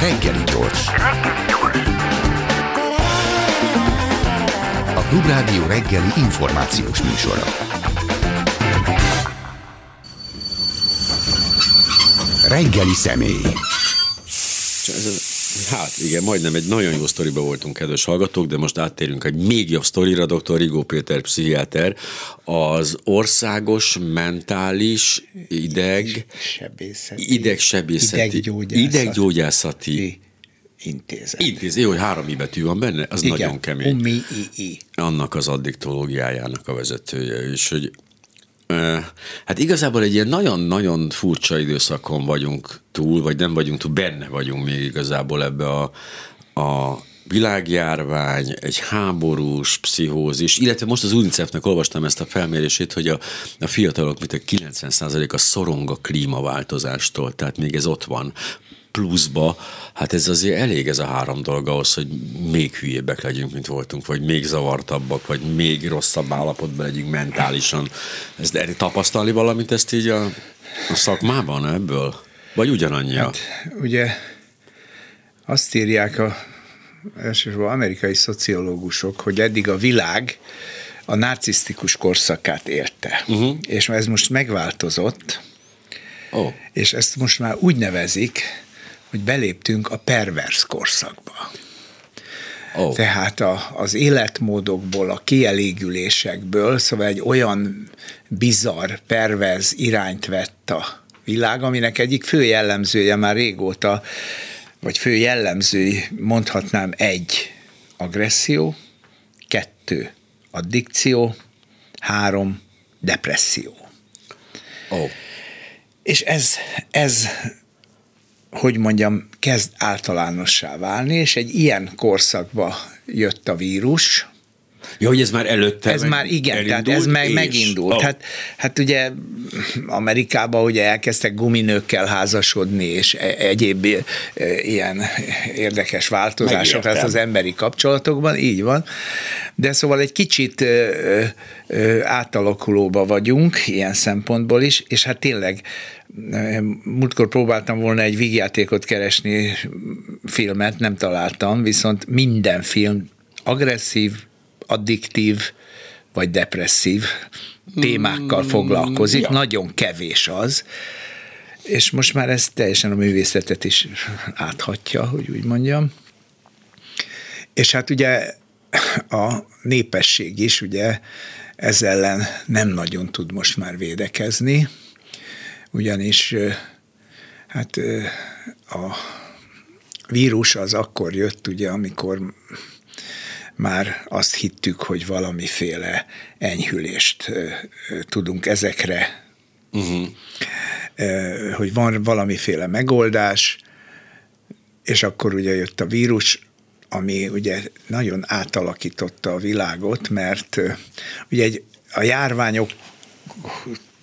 Reggeli gyors. A Klubrádió reggeli információs műsora. Reggeli személy. Hát igen, majdnem egy nagyon jó sztoriba voltunk, kedves hallgatók, de most áttérünk egy még jobb sztorira. Dr. Rigó Péter, pszichiáter, az országos mentális ideg... Sebészeti. Idegsebészeti. Ideggyógyászati. Ideggyógyászati. Intézet. Intéz, jó, hogy három i íbetű van benne, az Igen, nagyon kemény. Umi i, i. annak az addiktológiájának a vezetője, és hogy hát igazából egy ilyen nagyon-nagyon furcsa időszakon vagyunk túl, vagy nem vagyunk túl, benne vagyunk még igazából ebbe a, a világjárvány, egy háborús pszichózis, illetve most az UNICEF-nek olvastam ezt a felmérését, hogy a, a fiatalok mint a 90%-a szorong a klímaváltozástól, tehát még ez ott van pluszba, hát ez azért elég ez a három dolog ahhoz, hogy még hülyébbek legyünk, mint voltunk, vagy még zavartabbak, vagy még rosszabb állapotban legyünk mentálisan. Ez de tapasztalni valamit ezt így a, a szakmában ebből? Vagy ugyanannyi? Hát, Ugye azt írják a elsősorban amerikai szociológusok, hogy eddig a világ a narcisztikus korszakát érte. Uh-huh. És ez most megváltozott, oh. és ezt most már úgy nevezik, hogy beléptünk a pervers korszakba. Oh. Tehát a, az életmódokból, a kielégülésekből, szóval egy olyan bizarr, perverz irányt vett a világ, aminek egyik fő jellemzője már régóta, vagy fő jellemzői mondhatnám egy, agresszió, kettő, addikció, három, depresszió. Oh. És ez, ez hogy mondjam, kezd általánossá válni, és egy ilyen korszakba jött a vírus, Ja, hogy ez már előtte ez már igen, elindult, tehát ez meg megindult. Oh. Hát, hát ugye Amerikában ugye elkezdtek guminőkkel házasodni, és e- egyéb e, ilyen érdekes változások lesz az emberi kapcsolatokban, így van. De szóval egy kicsit átalakulóba vagyunk ilyen szempontból is, és hát tényleg múltkor próbáltam volna egy vígjátékot keresni, filmet, nem találtam, viszont minden film agresszív, addiktív vagy depresszív témákkal foglalkozik, ja. nagyon kevés az, és most már ez teljesen a művészetet is áthatja, hogy úgy mondjam. És hát ugye a népesség is ugye ez ellen nem nagyon tud most már védekezni, ugyanis hát a vírus az akkor jött, ugye, amikor már azt hittük, hogy valamiféle enyhülést tudunk ezekre, uh-huh. hogy van valamiféle megoldás, és akkor ugye jött a vírus, ami ugye nagyon átalakította a világot, mert ugye egy, a járványok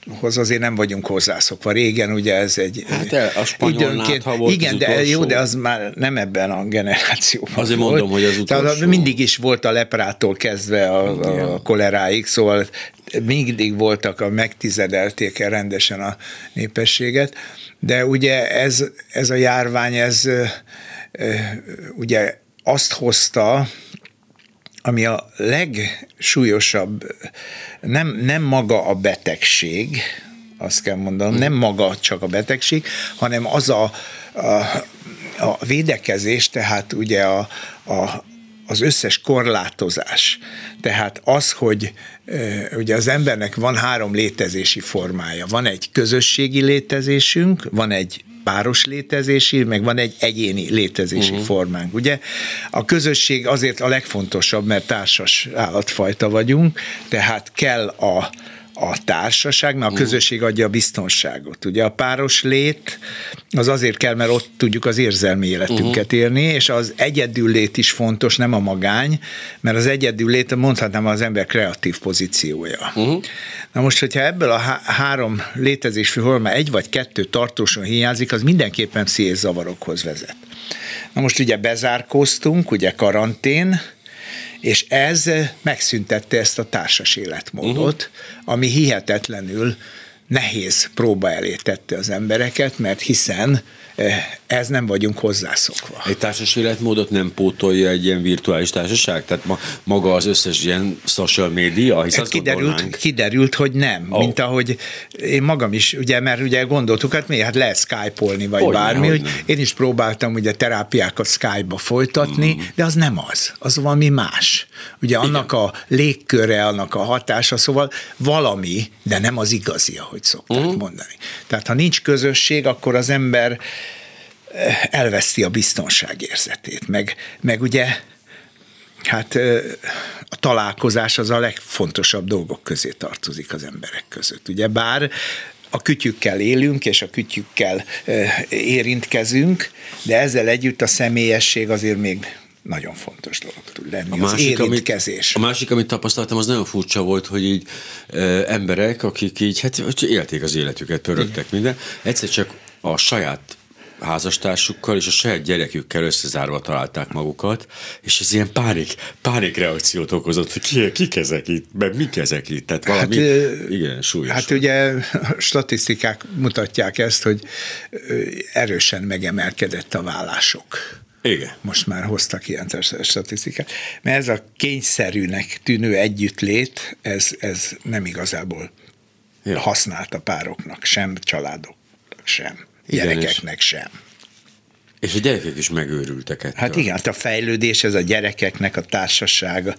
hoz azért nem vagyunk hozzászokva. Régen ugye ez egy hát el, a időnként, volt igen, de utolsó. jó, de az már nem ebben a generációban Azért volt. mondom, hogy az utolsó. Tehát mindig is volt a leprától kezdve a, a koleráig, szóval mindig voltak, a megtizedelték el rendesen a népességet, de ugye ez, ez a járvány, ez ugye azt hozta, ami a legsúlyosabb, nem, nem maga a betegség, azt kell mondanom, nem maga csak a betegség, hanem az a, a, a védekezés, tehát ugye a, a, az összes korlátozás. Tehát az, hogy ugye az embernek van három létezési formája. Van egy közösségi létezésünk, van egy páros létezési, meg van egy egyéni létezési uh-huh. formánk. Ugye a közösség azért a legfontosabb, mert társas állatfajta vagyunk, tehát kell a a társaság, mert a közösség adja a biztonságot. Ugye a páros lét az azért kell, mert ott tudjuk az érzelmi életünket uh-huh. élni, és az egyedül lét is fontos, nem a magány, mert az egyedül lét mondhatnám az ember kreatív pozíciója. Uh-huh. Na most, hogyha ebből a há- három létezésű forma egy vagy kettő tartósan hiányzik, az mindenképpen zavarokhoz vezet. Na most ugye bezárkóztunk, ugye karantén, és ez megszüntette ezt a társas életmódot, uh-huh. ami hihetetlenül nehéz próba elé tette az embereket, mert hiszen Eh, ez nem vagyunk hozzászokva. Egy társas életmódot nem pótolja egy ilyen virtuális társaság? Tehát ma, maga az összes ilyen social media? Hisz ez kiderült, kiderült, hogy nem. Oh. Mint ahogy én magam is, ugye, mert ugye gondoltuk, hát mi, hát lehet skype-olni, vagy hogy bármi, hogy én is próbáltam ugye terápiákat Skype-ba folytatni, mm. de az nem az, az valami más. Ugye annak Igen. a légköre, annak a hatása, szóval valami, de nem az igazi, ahogy szokták mm. mondani. Tehát ha nincs közösség, akkor az ember elveszti a biztonságérzetét, meg, meg ugye hát a találkozás az a legfontosabb dolgok közé tartozik az emberek között. Ugye bár a kütyükkel élünk, és a kütyükkel érintkezünk, de ezzel együtt a személyesség azért még nagyon fontos dolog tud lenni, a másik, az érintkezés. Amit, a másik, amit tapasztaltam, az nagyon furcsa volt, hogy így e, emberek, akik így, hát élték az életüket, pörögtek minden, egyszer csak a saját házastársukkal és a saját gyerekükkel összezárva találták magukat, és ez ilyen pánik, pánik reakciót okozott, hogy ki, kik ezek itt, mert mik ezek itt, tehát valami, hát, igen, súlyos. Hát ugye a statisztikák mutatják ezt, hogy erősen megemelkedett a vállások. Igen. Most már hoztak ilyen statisztikát. Mert ez a kényszerűnek tűnő együttlét, ez, ez nem igazából ja. használt a pároknak, sem családok, sem. Igen, gyerekeknek és, sem. És a gyerekek is megőrültek ettől. Hát igen, hát a fejlődés, ez a gyerekeknek a társasága,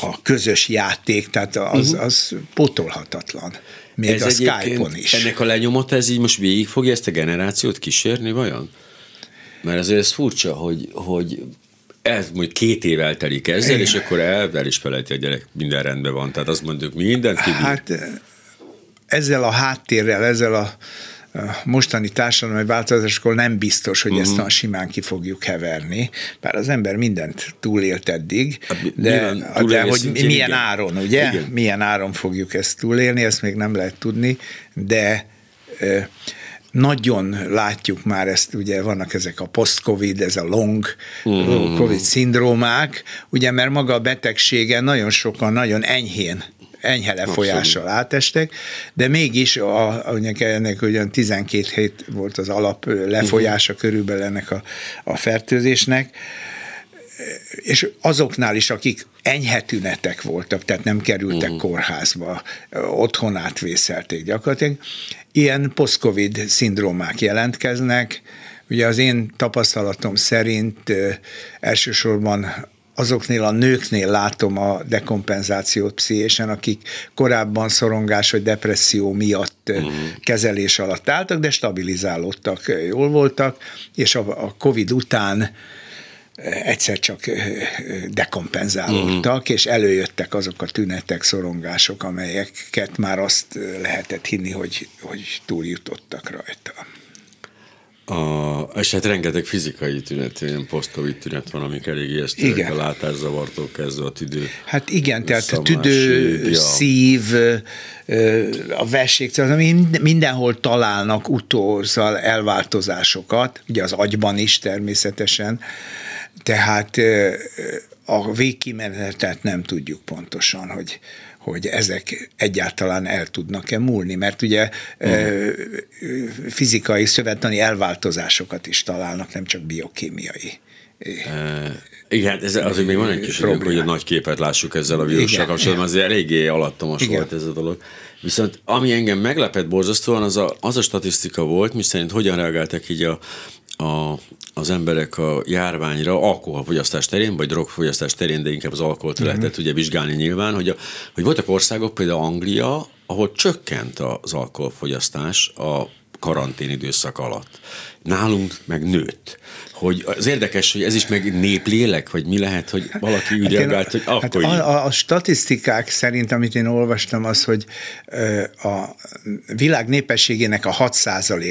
a közös játék, tehát az, uh-huh. az potolhatatlan. Még ez a Skype-on is. Ennek a lenyomata, ez így most végig fogja ezt a generációt kísérni, vajon? Mert azért ez furcsa, hogy, hogy ez mondjuk két év eltelik ezzel, Igen. és akkor el, el is felejti a gyerek, minden rendben van. Tehát azt mondjuk, mindent kibír. Hát ezzel a háttérrel, ezzel a mostani társadalmi változáskor nem biztos, hogy uh-huh. ezt mhm. a simán ki fogjuk heverni, bár az ember mindent túlélt eddig, hát, de, de hogy milyen igen. áron, ugye? Igen. Milyen áron fogjuk ezt túlélni, ezt még nem lehet tudni, de nagyon látjuk már ezt, ugye vannak ezek a post-covid, ez a long uh-huh. covid szindrómák, ugye mert maga a betegsége nagyon sokan nagyon enyhén enyhe lefolyással átestek, de mégis a, ennek ugyan 12 hét volt az alap lefolyása uh-huh. körülbelül ennek a, a fertőzésnek, és azoknál is, akik enyhe tünetek voltak, tehát nem kerültek uh-huh. kórházba, otthon átvészelték gyakorlatilag, ilyen post-covid szindrómák jelentkeznek, Ugye az én tapasztalatom szerint elsősorban azoknél a nőknél látom a dekompenzációt pszichésen, akik korábban szorongás vagy depresszió miatt uh-huh. kezelés alatt álltak, de stabilizálódtak, jól voltak, és a, a COVID után egyszer csak dekompenzálódtak, uh-huh. és előjöttek azok a tünetek, szorongások, amelyeket már azt lehetett hinni, hogy, hogy túljutottak rajta. A, és hát rengeteg fizikai tünet, ilyen post-covid tünet van, amik elég ijesztőek, a látászavartól kezdve a tüdő. Hát igen, tehát tüdő, ja. szív, a vesség, mindenhol találnak utózal elváltozásokat, ugye az agyban is természetesen, tehát a végkimenetet nem tudjuk pontosan, hogy, hogy ezek egyáltalán el tudnak-e múlni, mert ugye uh-huh. fizikai, szövettani elváltozásokat is találnak, nem csak biokémiai. Uh, igen, ez azért még van egy kis időnk, hogy a nagy képet lássuk ezzel a vírussal kapcsolatban, azért eléggé alattomos igen. volt ez a dolog. Viszont ami engem meglepett borzasztóan, az a, az a statisztika volt, miszerint hogyan reagáltak így a, a, az emberek a járványra alkoholfogyasztás terén, vagy drogfogyasztás terén, de inkább az alkoholt mm-hmm. lehetett ugye vizsgálni nyilván, hogy, a, hogy voltak országok, például Anglia, ahol csökkent az alkoholfogyasztás a karantén időszak alatt. Nálunk meg nőtt. Hogy az érdekes, hogy ez is meg néplélek, vagy mi lehet, hogy valaki úgy hát reagált, hogy hát akkor hát a, a statisztikák szerint, amit én olvastam, az, hogy a világ népességének a 6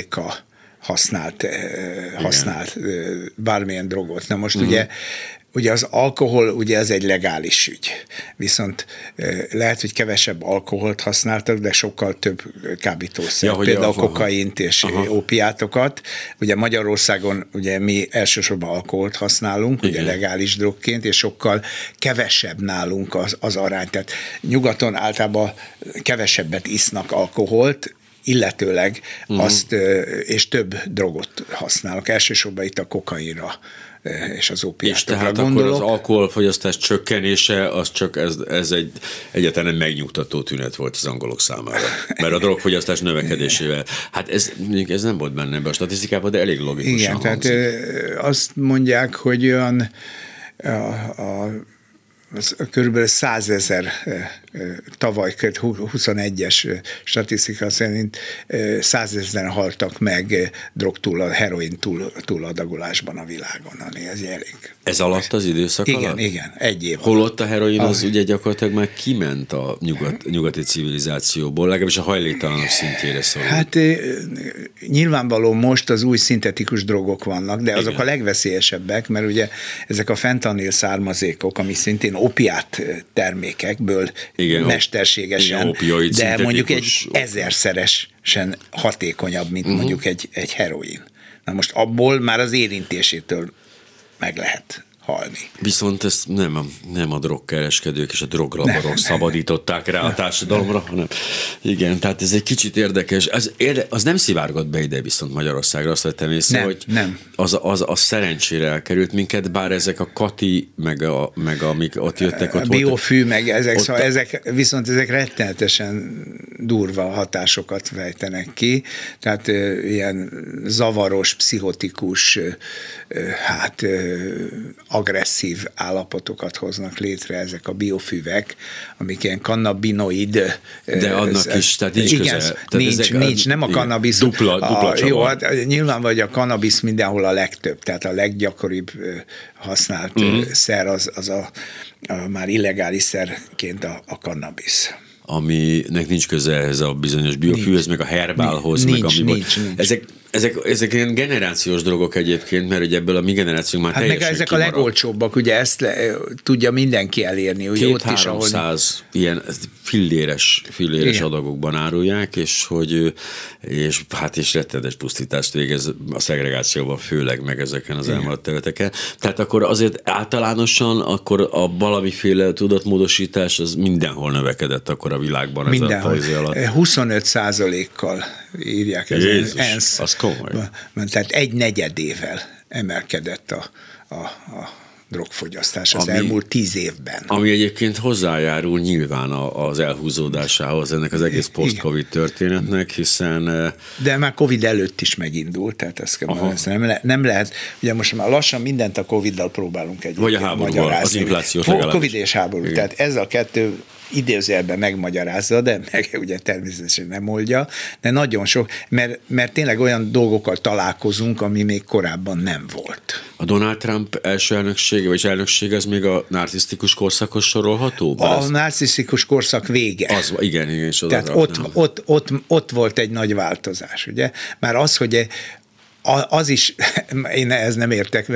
a használt, eh, használt Igen. Eh, bármilyen drogot. Na most uh-huh. ugye Ugye az alkohol, ugye ez egy legális ügy, viszont eh, lehet, hogy kevesebb alkoholt használtak, de sokkal több kábítószer, ja, például a, kokaint és aha. opiátokat. Ugye Magyarországon ugye mi elsősorban alkoholt használunk, Igen. ugye legális drogként, és sokkal kevesebb nálunk az, az arány. Tehát nyugaton általában kevesebbet isznak alkoholt, illetőleg uh-huh. azt, és több drogot használnak, elsősorban itt a kokainra és az opiátokra És tehát gondolok. akkor az alkoholfogyasztás csökkenése, az csak ez, ez egy egyáltalán megnyugtató tünet volt az angolok számára. Mert a drogfogyasztás növekedésével, hát ez, ez nem volt benne ebben a statisztikában, de elég logikusan Igen, hangzik. tehát azt mondják, hogy olyan a, a körülbelül százezer tavaly 21-es statisztika szerint százezeren haltak meg drog túl, heroin túl, túladagolásban a világon, ami ez elég. Ez alatt az időszak igen, alatt? Igen, egy év Holott a heroin az a... ugye gyakorlatilag már kiment a nyugat, nyugati civilizációból, legalábbis a hajléktalanok szintjére szorul. Hát nyilvánvaló most az új szintetikus drogok vannak, de azok igen. a legveszélyesebbek, mert ugye ezek a fentanil származékok, ami szintén opiát termékekből igen, mesterségesen, igen, de mondjuk egy ezerszeresen hatékonyabb, mint uh-huh. mondjuk egy, egy heroin. Na most abból már az érintésétől meg lehet halni. Viszont ezt nem a, nem a drogkereskedők és a drograbarok nem, szabadították nem, rá a társadalomra, hanem igen, tehát ez egy kicsit érdekes. Az, érde, az nem szivárgott be ide viszont Magyarországra, azt vettem észre, nem, hogy nem. Az, az, az szerencsére elkerült minket, bár ezek a Kati, meg, a, meg amik ott jöttek. Ott a biofű, meg ezek, ott szóval ezek, viszont ezek rettenetesen durva hatásokat vejtenek ki, tehát ilyen zavaros, pszichotikus, hát agresszív állapotokat hoznak létre ezek a biofüvek, amik ilyen kannabinoid. De annak is, tehát nincs igen, közel. Tehát nincs, nincs, nem a kannabisz. Dupla, dupla a, Jó, hát nyilván vagy a kannabisz mindenhol a legtöbb, tehát a leggyakoribb használt mm. szer az, az a, a már illegális szerként a, a kannabisz aminek nincs köze ehhez a bizonyos biofűhez, meg a herbálhoz, nincs, meg ami nincs, nincs. Ezek ezek, ezek ilyen generációs dolgok egyébként, mert ugye ebből a mi generációnk már hát teljesen meg ezek kimarad. a legolcsóbbak, ugye ezt le, tudja mindenki elérni. Ugye Két ott is, ahol... ilyen filléres, filléres Igen. adagokban árulják, és hogy és hát és rettenetes pusztítást végez a szegregációban, főleg meg ezeken az elmaradt területeken. Tehát akkor azért általánosan akkor a valamiféle tudatmódosítás az mindenhol növekedett akkor a világban mindenhol. ez a alatt. 25 százalékkal írják ez Jézus, ENSZ. Az komoly. Tehát egy negyedével emelkedett a, a, a drogfogyasztás az ami, elmúlt tíz évben. Ami egyébként hozzájárul nyilván az elhúzódásához ennek az egész post-covid történetnek, hiszen... Eh, De már covid előtt is megindult, tehát ezt kell mondani, nem, le, nem lehet, ugye most már lassan mindent a covid-dal próbálunk egy Vagy a háborúval, az inflációt Covid és háború, Igen. tehát ez a kettő idézőjelben megmagyarázza, de meg ugye természetesen nem oldja, de nagyon sok, mert, mert tényleg olyan dolgokkal találkozunk, ami még korábban nem volt. A Donald Trump első elnöksége, vagy elnökség az még a narcisztikus korszakos sorolható? A ez... narcisztikus korszak vége. Az, igen, igen. És Tehát ott, ott, ott, ott volt egy nagy változás, ugye? Már az, hogy az is, én ez nem értek,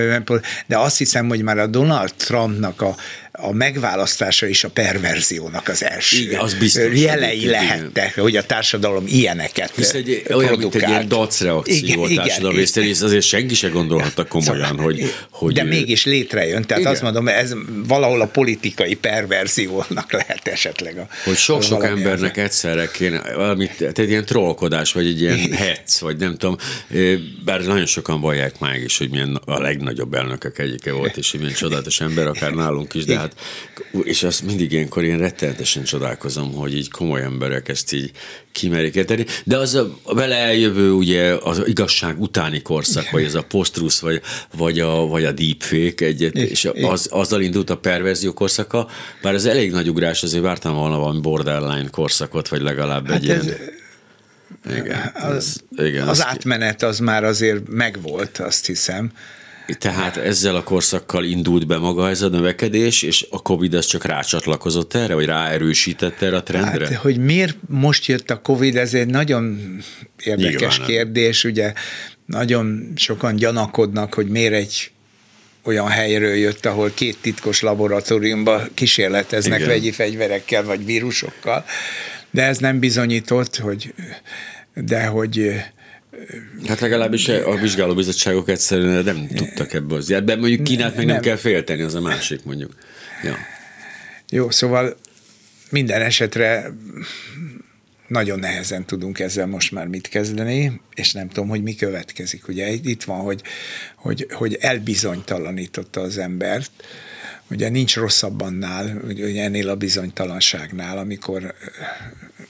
de azt hiszem, hogy már a Donald Trumpnak a, a megválasztása is a perverziónak az első igen, az biztos, jelei igen. lehettek, hogy a társadalom ilyeneket Hisz egy, olyan, mint egy ilyen dacreakció igen, a társadalom részéről, azért senki se gondolhatta komolyan, szóval, hogy, hogy... De mégis létrejön, tehát igen. azt mondom, ez valahol a politikai perverziónak lehet esetleg. A, hogy sok-sok embernek az... egyszerre kéne, valamit, tehát egy ilyen trollkodás, vagy egy ilyen hetsz, vagy nem tudom, bár nagyon sokan vallják meg is, hogy milyen a legnagyobb elnökök egyike volt, és hogy milyen csodálatos ember, akár nálunk is, de hát, és azt mindig ilyenkor én rettenetesen csodálkozom, hogy így komoly emberek ezt így kimerik érteni, de az a vele eljövő ugye az igazság utáni korszak, vagy ez a postrusz, vagy, vagy, a, vagy a deepfake egyet, és az, azzal indult a perverzió korszaka, bár ez elég nagy ugrás, azért vártam volna valami borderline korszakot, vagy legalább hát egy ez, ilyen... Igen, az, igen, az átmenet az már azért megvolt, azt hiszem. Tehát ezzel a korszakkal indult be maga ez a növekedés, és a Covid ez csak rácsatlakozott erre, vagy ráerősítette erre a trendre? Hát, hogy miért most jött a Covid, ez egy nagyon érdekes Nyilván kérdés, ugye nagyon sokan gyanakodnak, hogy miért egy olyan helyről jött, ahol két titkos laboratóriumban kísérleteznek Igen. vegyi fegyverekkel vagy vírusokkal, de ez nem bizonyított, hogy de hogy Hát legalábbis a vizsgálóbizottságok egyszerűen nem tudtak ebből az De mondjuk Kínát meg nem, nem kell félteni, az a másik mondjuk. Ja. Jó, szóval minden esetre nagyon nehezen tudunk ezzel most már mit kezdeni, és nem tudom, hogy mi következik. Ugye itt van, hogy, hogy, hogy elbizonytalanította az embert, ugye nincs rosszabb annál, ugye ennél a bizonytalanságnál, amikor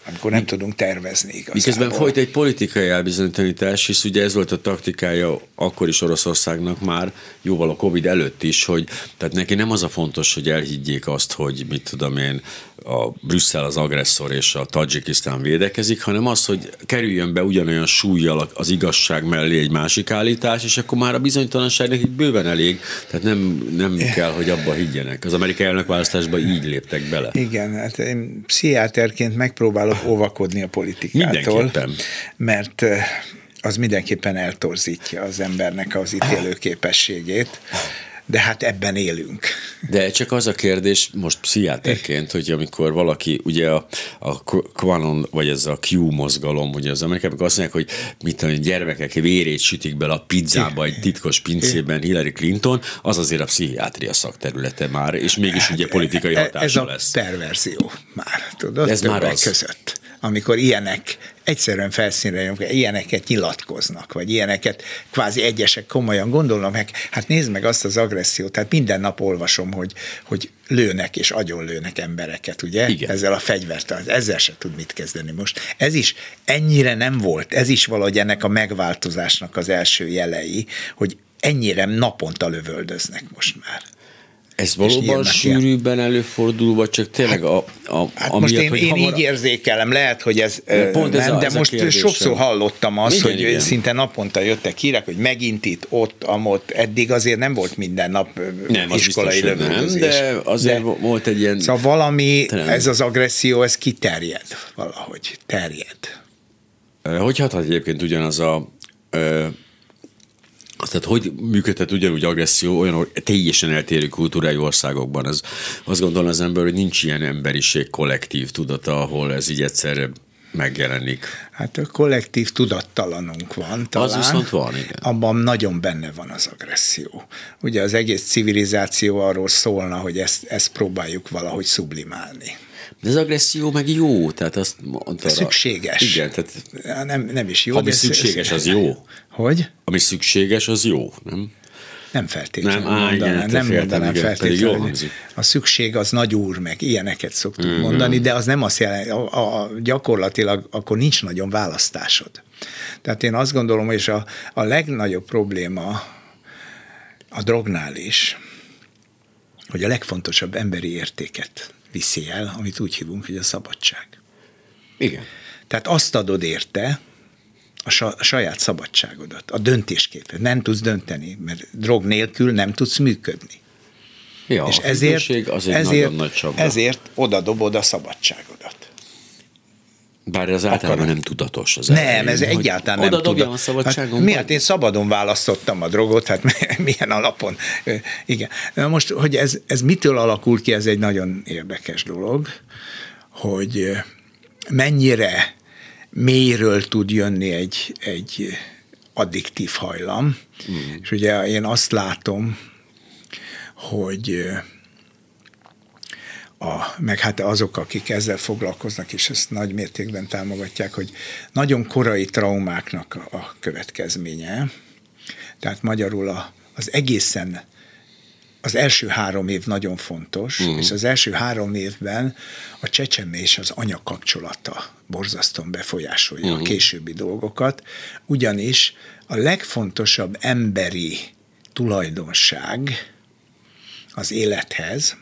amikor nem tudunk tervezni igazából. Miközben folyt egy politikai elbizonytalanítás, és ugye ez volt a taktikája akkor is Oroszországnak már, jóval a Covid előtt is, hogy tehát neki nem az a fontos, hogy elhiggyék azt, hogy mit tudom én, a Brüsszel az agresszor és a Tajikisztán védekezik, hanem az, hogy kerüljön be ugyanolyan súlyjal az igazság mellé egy másik állítás, és akkor már a bizonytalanság nekik bőven elég, tehát nem, nem kell, hogy abba higgyenek. Az amerikai elnökválasztásban így léptek bele. Igen, hát én pszichiáterként megpróbálok óvakodni a politikától, mert az mindenképpen eltorzítja az embernek az ítélő képességét de hát ebben élünk. De csak az a kérdés most pszichiáterként, hogy amikor valaki, ugye a, a Quanon, vagy ez a Q mozgalom, ugye az amerikában azt mondják, hogy mit tudom, gyermekek vérét sütik bele a pizzába egy titkos pincében Hillary Clinton, az azért a pszichiátria szakterülete már, és mégis ugye politikai hatása ez a lesz. perverzió már, tudod? Ez már az. között amikor ilyenek egyszerűen felszínre jönnek, ilyeneket nyilatkoznak, vagy ilyeneket kvázi egyesek komolyan gondolnak meg. Hát nézd meg azt az agressziót, tehát minden nap olvasom, hogy, hogy lőnek és agyon lőnek embereket, ugye? Igen. Ezzel a fegyvert, ezzel se tud mit kezdeni most. Ez is ennyire nem volt, ez is valahogy ennek a megváltozásnak az első jelei, hogy ennyire naponta lövöldöznek most már. Ez valóban sűrűbben előfordul, vagy csak tényleg a, a hát most én, én hamar... így érzékelem, lehet, hogy ez, Pont ez nem, a, de ez most kérdésem. sokszor hallottam azt, igen, hogy igen. szinte naponta jöttek hírek, hogy megint itt, ott, amott, eddig azért nem volt minden nap nem, iskolai lövöldözés. Nem, de azért de, volt egy ilyen... Szóval valami, Terem. ez az agresszió, ez kiterjed valahogy, terjed. Hogy hathat egyébként ugyanaz a tehát hogy működhet ugyanúgy agresszió olyan teljesen eltérő kultúrájú országokban? Ez, azt gondolom az ember, hogy nincs ilyen emberiség kollektív tudata, ahol ez így egyszerre megjelenik. Hát a kollektív tudattalanunk van talán. Az viszont van, igen. Abban nagyon benne van az agresszió. Ugye az egész civilizáció arról szólna, hogy ezt, ezt próbáljuk valahogy sublimálni. De az agresszió meg jó, tehát azt mondta. Szükséges. Igen, tehát nem, nem is jó. Ami szükséges, az jó. Hogy? Ami szükséges, az jó, nem? Nem feltétlenül nem, á, mondanám, igen, nem mondanám feltétlenül. A szükség az nagy úr, meg ilyeneket szoktunk mm-hmm. mondani, de az nem azt jelenti, a, a, gyakorlatilag akkor nincs nagyon választásod. Tehát én azt gondolom, hogy a, a legnagyobb probléma a drognál is, hogy a legfontosabb emberi értéket viszi el, amit úgy hívunk, hogy a szabadság. Igen. Tehát azt adod érte, a saját szabadságodat, a döntésképet. Nem tudsz dönteni, mert drog nélkül nem tudsz működni. Ja, és ezért, az egy ezért, nagy ezért oda dobod a szabadságodat. Bár ez általában nem tudatos az Nem, elején, ez egyáltalán nem tudatos. a. Hát, miért én szabadon választottam a drogot, hát milyen alapon. Igen. Most, hogy ez, ez mitől alakul ki, ez egy nagyon érdekes dolog, hogy mennyire mélyről tud jönni egy, egy addiktív hajlam. Mm. És ugye én azt látom, hogy a, meg hát azok, akik ezzel foglalkoznak, és ezt nagy mértékben támogatják, hogy nagyon korai traumáknak a következménye, tehát magyarul a, az egészen az első három év nagyon fontos, uh-huh. és az első három évben a csecsemő és az anya kapcsolata borzasztóan befolyásolja uh-huh. a későbbi dolgokat, ugyanis a legfontosabb emberi tulajdonság az élethez,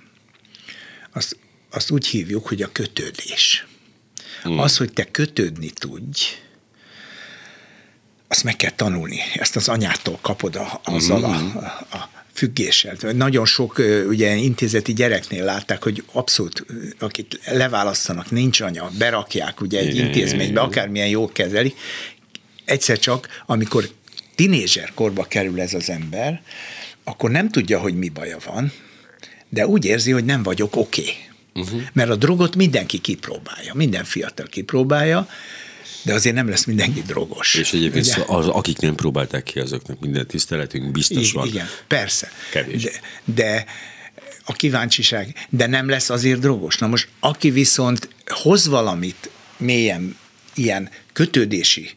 azt, azt úgy hívjuk, hogy a kötődés. Uh-huh. Az, hogy te kötődni tudj, azt meg kell tanulni. Ezt az anyától kapod a, azzal a, a, a függéssel. Nagyon sok ugye intézeti gyereknél látták, hogy abszolút, akit leválasztanak, nincs anya, berakják ugye egy intézménybe, akármilyen jó kezeli, egyszer csak, amikor tinézser korba kerül ez az ember, akkor nem tudja, hogy mi baja van, de úgy érzi, hogy nem vagyok oké. Okay. Uh-huh. Mert a drogot mindenki kipróbálja, minden fiatal kipróbálja, de azért nem lesz mindenki drogos. És egyébként ugye? az, akik nem próbálták ki, azoknak minden tiszteletünk biztos igen, van. Igen, persze. Kevés. De, de a kíváncsiság, de nem lesz azért drogos. Na most, aki viszont hoz valamit mélyen ilyen kötődési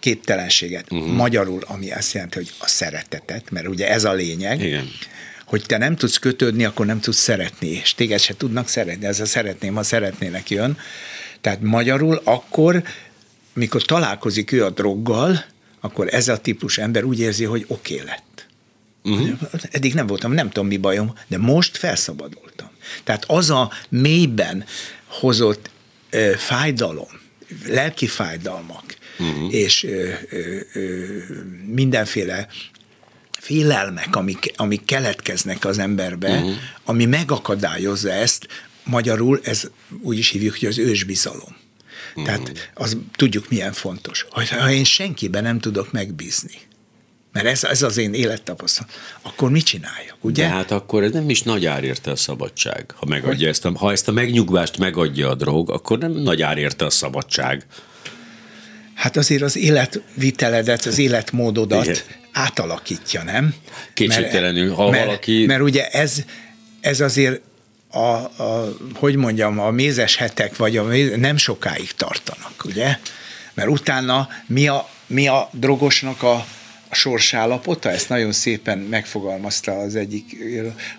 képtelenséget, uh-huh. magyarul, ami azt jelenti, hogy a szeretetet, mert ugye ez a lényeg, Igen. Hogy te nem tudsz kötődni, akkor nem tudsz szeretni, és téged se tudnak szeretni, ez a szeretném, ha szeretnének jön. Tehát magyarul akkor, mikor találkozik ő a droggal, akkor ez a típus ember úgy érzi, hogy oké okay lett. Uh-huh. Eddig nem voltam, nem tudom mi bajom, de most felszabadultam. Tehát az a mélyben hozott ö, fájdalom, lelki fájdalmak, uh-huh. és ö, ö, ö, mindenféle félelmek, amik, amik keletkeznek az emberbe, uh-huh. ami megakadályozza ezt, magyarul ez úgy is hívjuk, hogy az ősbizalom. Uh-huh. Tehát az, tudjuk milyen fontos, hogy ha én senkiben nem tudok megbízni, mert ez, ez az én élettapasztalat, akkor mit csináljak, ugye? De hát akkor ez nem is nagy ár érte a szabadság. Ha, megadja ezt a, ha ezt a megnyugvást megadja a drog, akkor nem nagy ár érte a szabadság. Hát azért az életviteledet, az életmódodat Igen. átalakítja, nem? Kétségtelenül, ha mert, valaki... Mert ugye ez, ez azért a, a, hogy mondjam, a mézes hetek, vagy a mézes, nem sokáig tartanak, ugye? Mert utána mi a, mi a drogosnak a, a sorsállapota, ezt nagyon szépen megfogalmazta az egyik,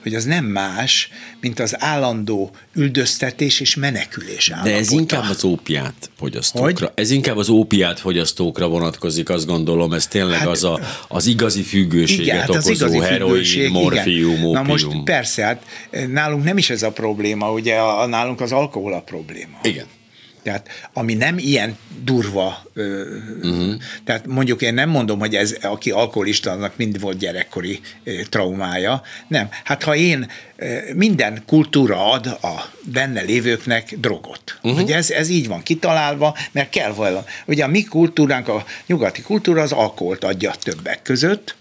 hogy az nem más, mint az állandó üldöztetés és menekülés állapota. De ez inkább az ópiát fogyasztókra. Hogy? Ez inkább az ópiát fogyasztókra vonatkozik, azt gondolom, ez tényleg hát, az, a, az igazi függőséget igen, hát okozó igazi heroin, függőség, morfium, igen. Na most persze, hát nálunk nem is ez a probléma, ugye a, nálunk az alkohol a probléma. Igen. Tehát ami nem ilyen durva, uh-huh. tehát mondjuk én nem mondom, hogy ez, aki alkoholista, annak mind volt gyerekkori traumája. Nem. Hát ha én minden kultúra ad a benne lévőknek drogot. Uh-huh. Ugye ez, ez így van kitalálva, mert kell valami. Ugye a mi kultúránk, a nyugati kultúra az alkoholt adja többek között,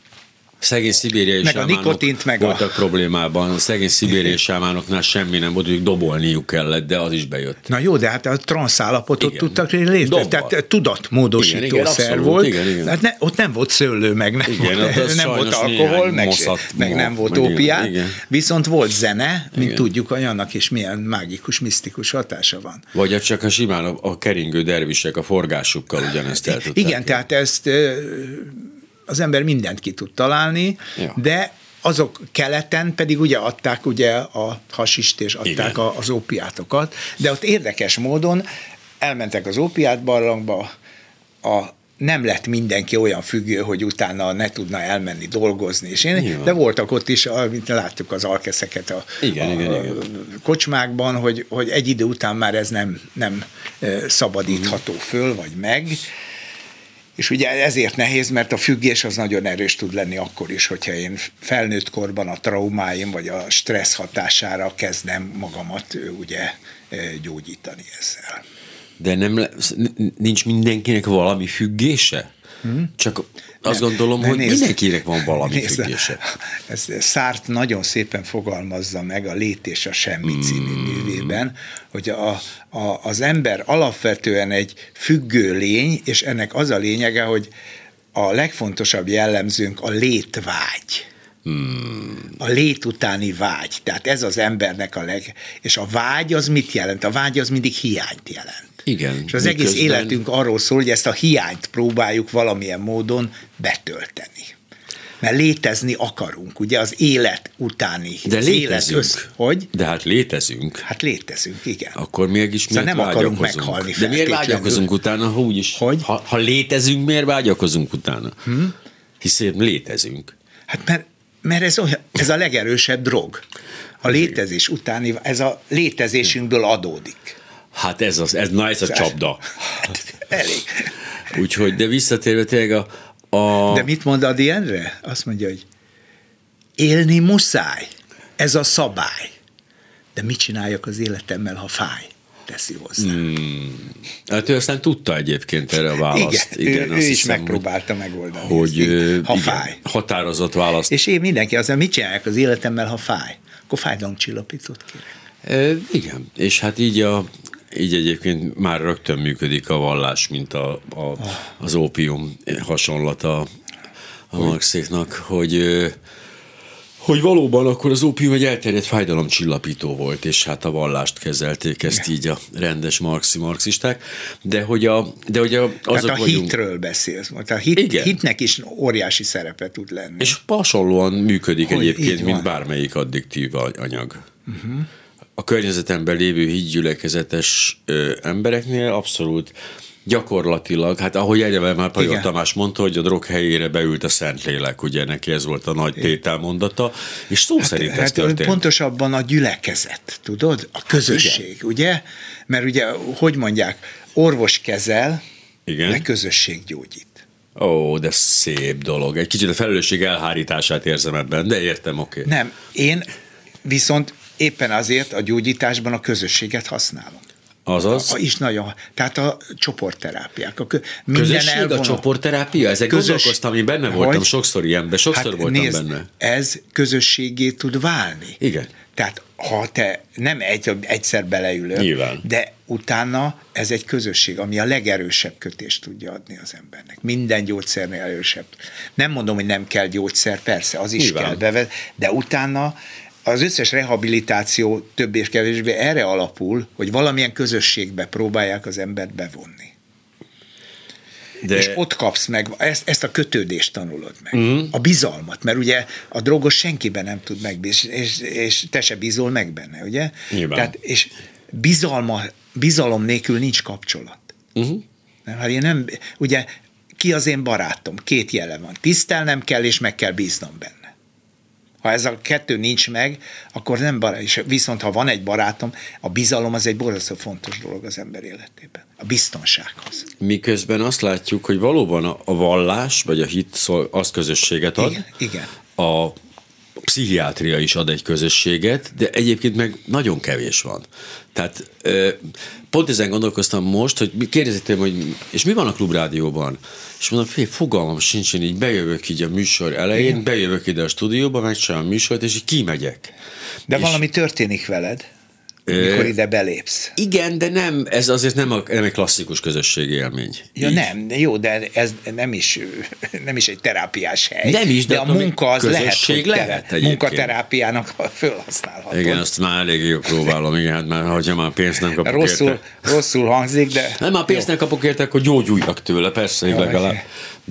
Szegény szibériai meg a nikotint, meg voltak a... problémában. A szegény szibériai sámánoknál semmi nem volt, hogy dobolniuk kellett, de az is bejött. Na jó, de hát a transz állapotot igen. tudtak létre, tehát tudatmódosító igen, igen, szer abszolút, volt. Igen, igen. Hát ne, ott nem volt szőlő, meg nem, igen, volt, nem volt alkohol, meg, moszat, meg nem volt ópiát, viszont volt zene, mint igen. tudjuk, hogy annak is milyen mágikus, misztikus hatása van. Vagy csak a simán a, a keringő dervisek a forgásukkal ugyanezt el. Igen, tehát ezt az ember mindent ki tud találni, ja. de azok keleten pedig ugye adták ugye a hasist és adták Igen. az ópiátokat, de ott érdekes módon elmentek az ópiát barlangba, a nem lett mindenki olyan függő, hogy utána ne tudna elmenni dolgozni. És én, de voltak ott is, amit láttuk az alkeszeket a, igen, a, igen, igen. kocsmákban, hogy, hogy egy idő után már ez nem, nem szabadítható föl, vagy meg, és ugye ezért nehéz, mert a függés az nagyon erős tud lenni akkor is, hogyha én felnőtt korban a traumáim vagy a stressz hatására kezdem magamat ugye gyógyítani ezzel. De nem, nincs mindenkinek valami függése? Hmm? Csak azt nem, gondolom, hogy nézd, mindenkinek van valami nézd, függése. Ez, Szárt nagyon szépen fogalmazza meg a Lét és a Semmi című művében, hogy a, a, az ember alapvetően egy függő lény, és ennek az a lényege, hogy a legfontosabb jellemzőnk a létvágy. Hmm. A lét utáni vágy. Tehát ez az embernek a leg... És a vágy az mit jelent? A vágy az mindig hiányt jelent. Igen. És az egész közben... életünk arról szól, hogy ezt a hiányt próbáljuk valamilyen módon betölteni. Mert létezni akarunk, ugye az élet utáni. De az létezünk. Élet össz, hogy? De hát létezünk. Hát létezünk, igen. Akkor mégis szóval miért nem akarunk meghalni De miért vágyakozunk utána, ha úgyis? Hogy? Ha, ha létezünk, miért vágyakozunk utána? Hm? Hiszen létezünk. Hát mert, mert ez, olyan, ez a legerősebb drog. A létezés utáni, ez a létezésünkből adódik. Hát ez, az, ez, na ez a csapda. Elég. Úgyhogy, de visszatérve tényleg a, a... De mit mond Adi Endre? Azt mondja, hogy élni muszáj. Ez a szabály. De mit csináljak az életemmel, ha fáj? teszi hozzá. Hmm. Hát ő aztán tudta egyébként erre a választ. Igen, igen ő, ő is megpróbálta hogy, megoldani. Hogy ha igen, fáj. Határozott választ. És én mindenki azt mit csinálják az életemmel, ha fáj? Akkor fájdalomcsillapítót kérek. E, igen, és hát így a, így egyébként már rögtön működik a vallás, mint a, a, az ópium hasonlata a Marxéknak, hogy hogy valóban akkor az ópium egy elterjedt fájdalomcsillapító volt, és hát a vallást kezelték ezt így a rendes marxi marxisták, de hogy a, de hogy a, azok Tehát a vagyunk, hitről beszélsz, a hit, Igen. hitnek is óriási szerepe tud lenni. És hasonlóan működik Hogy egyébként, mint bármelyik addiktív anyag. Uh-huh. A környezetemben lévő hídgyülekezetes ö, embereknél abszolút gyakorlatilag, hát ahogy egyébként már Pajor Igen. Tamás mondta, hogy a drog helyére beült a Szentlélek, ugye neki ez volt a nagy tételmondata, és szó szerint ez Hát történt. pontosabban a gyülekezet, tudod? A közösség, Igen. ugye? Mert ugye, hogy mondják, orvos kezel, Igen. de közösség gyógyít. Ó, de szép dolog. Egy kicsit a felelősség elhárítását érzem ebben, de értem, oké. Okay. Nem, én viszont éppen azért a gyógyításban a közösséget használom. Azaz, A, is nagyon, tehát a csoportterápiák. A kö, minden közösség, a elvonal- csoportterápia? Ezek Közös- gondolkoztam, én benne voltam Hogy? sokszor ilyenben, sokszor hát voltam nézd, benne. Ez közösségé tud válni. Igen. Tehát ha te nem egy, egyszer beleülök, Nyilván. de utána ez egy közösség, ami a legerősebb kötést tudja adni az embernek. Minden gyógyszernél erősebb. Nem mondom, hogy nem kell gyógyszer, persze, az is Nyilván. kell bevet, de utána az összes rehabilitáció több és kevésbé erre alapul, hogy valamilyen közösségbe próbálják az embert bevonni. De És ott kapsz meg, ezt, ezt a kötődést tanulod meg. Mm. A bizalmat, mert ugye a drogos senkiben nem tud megbízni, és, és te se bízol meg benne, ugye? Nyilván. Tehát, és bizalma, bizalom nélkül nincs kapcsolat. Uh-huh. Nem, hát én nem, ugye ki az én barátom? Két jele van. Tisztelnem kell, és meg kell bíznom benne. Ha ez a kettő nincs meg, akkor nem barát. És viszont ha van egy barátom, a bizalom az egy borzasztó fontos dolog az ember életében. A biztonsághoz. miközben azt látjuk, hogy valóban a, a vallás, vagy a hit szol, az közösséget ad. Igen, igen. A pszichiátria is ad egy közösséget, de egyébként meg nagyon kevés van. Tehát pont ezen gondolkoztam most, hogy tőlem, hogy és mi van a klubrádióban? És mondom, fél, fogalmam sincs, én így bejövök így a műsor elején, Igen. bejövök ide a stúdióba, megcsinálom a műsort, és így kimegyek. De És- valami történik veled, mikor ide belépsz. Igen, de nem, ez azért nem, a, nem egy klasszikus közösségi élmény. Ja Így. nem, jó, de ez nem is, nem is egy terápiás hely. Nem is, de de a munka az lehet, hogy lehet egyébként. munkaterápiának felhasználható. Igen, azt már elég jó próbálom, igen, hát már, hogyha már pénzt nem kapok rosszul, érte. rosszul hangzik, de... Nem, már pénzt nem kapok érte, akkor gyógyuljak tőle, persze, Jó, legalább.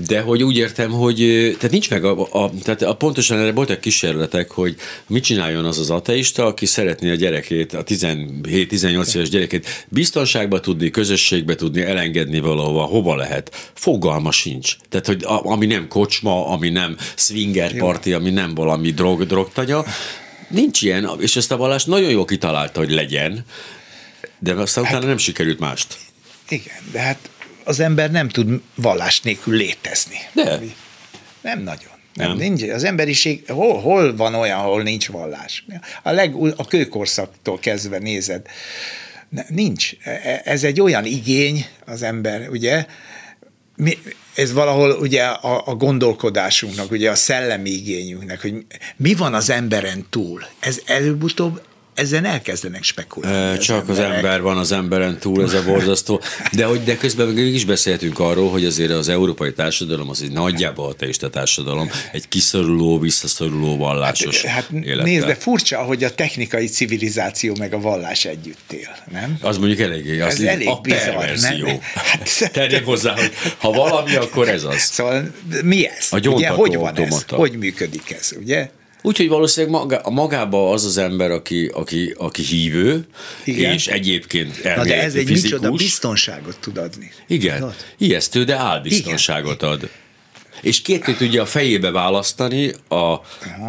De hogy úgy értem, hogy tehát nincs meg a, a, tehát a pontosan erre voltak kísérletek, hogy mit csináljon az az ateista, aki szeretné a gyerekét, a 17-18 éves gyerekét biztonságba tudni, közösségbe tudni, elengedni valahova, hova lehet. Fogalma sincs. Tehát, hogy a, ami nem kocsma, ami nem swinger party, ami nem valami drog, drogtanya, nincs ilyen, és ezt a vallás nagyon jól kitalálta, hogy legyen, de aztán Hát- utána nem sikerült mást. Igen, de hát az ember nem tud vallás nélkül létezni. De. Nem nagyon. Nem, Nem. Nincs, az emberiség, hol, hol van olyan, ahol nincs vallás? A, leg, a kőkorszaktól kezdve nézed, nincs. E- Ez egy olyan igény az ember, ugye, mi, ez valahol ugye a, a gondolkodásunknak, ugye a szellemi igényünknek, hogy mi van az emberen túl. Ez előbb-utóbb ezen elkezdenek spekulálni. Csak az ember van az emberen túl, ez a borzasztó. De hogy de közben meg is beszéltünk arról, hogy azért az európai társadalom az egy nagyjából ateista társadalom, egy kiszoruló, visszaszoruló vallásos Hát élettel. nézd, de furcsa, hogy a technikai civilizáció meg a vallás együtt él, nem? Az mondjuk eléggé, az Ez elég a bizarr, nem? Hát- hozzá, hogy ha valami, akkor ez az. Szóval mi ez? A ugye, hogy van ez? automata. Hogy működik ez, ugye? Úgyhogy valószínűleg maga, magába az az ember, aki, aki, aki hívő, Igen. és egyébként Na de ez egy fizikus. micsoda biztonságot tud adni. Igen, Tudod? ijesztő, de álbiztonságot ad. És két tudja a fejébe választani a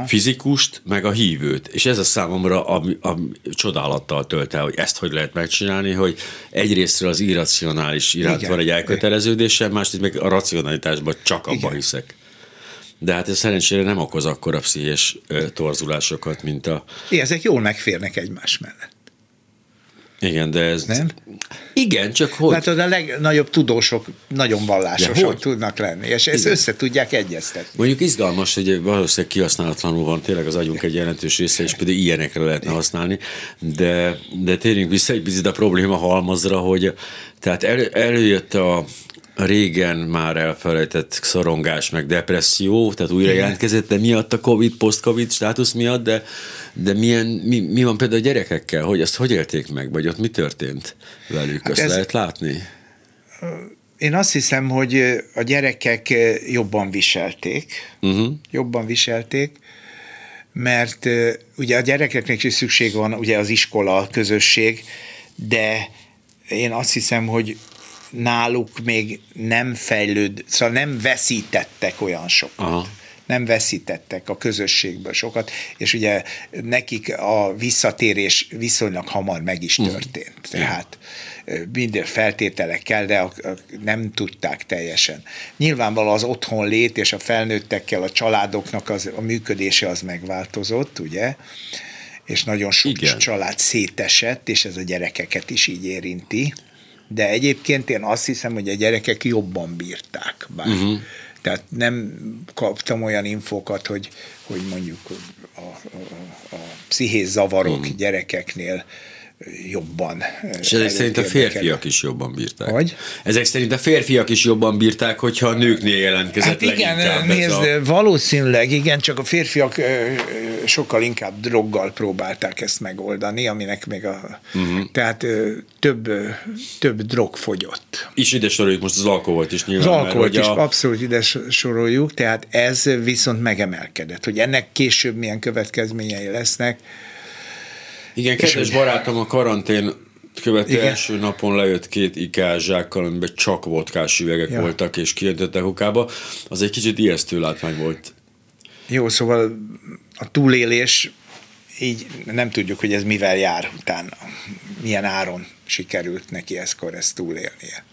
fizikust, meg a hívőt. És ez a számomra a, a csodálattal tölt el, hogy ezt hogy lehet megcsinálni, hogy egyrésztről az irracionális iránt Igen. van egy elköteleződésem, másrészt meg a racionalitásban csak abban Igen. hiszek. De hát ez szerencsére nem okoz akkora pszichés torzulásokat, mint a... Igen, ezek jól megférnek egymás mellett. Igen, de ez... Nem? Igen, csak hogy... Látod, a legnagyobb tudósok nagyon vallásosak hogy? tudnak lenni, és ezt Igen. össze tudják egyeztetni. Mondjuk izgalmas, hogy valószínűleg kihasználatlanul van tényleg az agyunk egy jelentős része, és pedig ilyenekre lehetne használni, de, de térjünk vissza egy picit a probléma halmazra, hogy tehát elő, előjött a régen már elfelejtett szorongás, meg depresszió, tehát újra jelentkezett, de miatt a Covid, post-Covid státusz miatt, de, de milyen, mi, mi van például a gyerekekkel, hogy azt hogy élték meg, vagy ott mi történt velük, hát azt ez, lehet látni? Én azt hiszem, hogy a gyerekek jobban viselték, uh-huh. jobban viselték, mert ugye a gyerekeknek is szükség van ugye az iskola, a közösség, de én azt hiszem, hogy náluk még nem fejlőd, szóval nem veszítettek olyan sokat. Aha. Nem veszítettek a közösségből sokat, és ugye nekik a visszatérés viszonylag hamar meg is mhm. történt. Uh. Tehát minden feltételekkel, de nem tudták teljesen. Nyilvánvalóan az otthon lét és a felnőttekkel, a családoknak az, a működése az megváltozott, ugye? és nagyon sok Igen. család szétesett, és ez a gyerekeket is így érinti de egyébként én azt hiszem, hogy a gyerekek jobban bírták. Bár. Uh-huh. Tehát nem kaptam olyan infokat, hogy, hogy mondjuk a, a, a pszichés zavarok uh-huh. gyerekeknél jobban. És ezek szerint a férfiak is jobban bírták. Hogy? Ezek szerint a férfiak is jobban bírták, hogyha a nőknél jelentkezett hát igen, nézd, a... valószínűleg igen, csak a férfiak sokkal inkább droggal próbálták ezt megoldani, aminek még a... Uh-huh. Tehát több, több drog fogyott. És ide soroljuk most az alkoholt is nyilván. Az alkoholt is a... abszolút ide soroljuk, tehát ez viszont megemelkedett. Hogy ennek később milyen következményei lesznek, igen, kedves barátom, a karantén követő Igen. első napon lejött két ikás zsákkal, amiben csak vodkás üvegek ja. voltak, és kiöntöttek hukába. Az egy kicsit ijesztő látvány volt. Jó, szóval a túlélés, így nem tudjuk, hogy ez mivel jár utána. Milyen áron sikerült neki ezkor ezt túlélnie.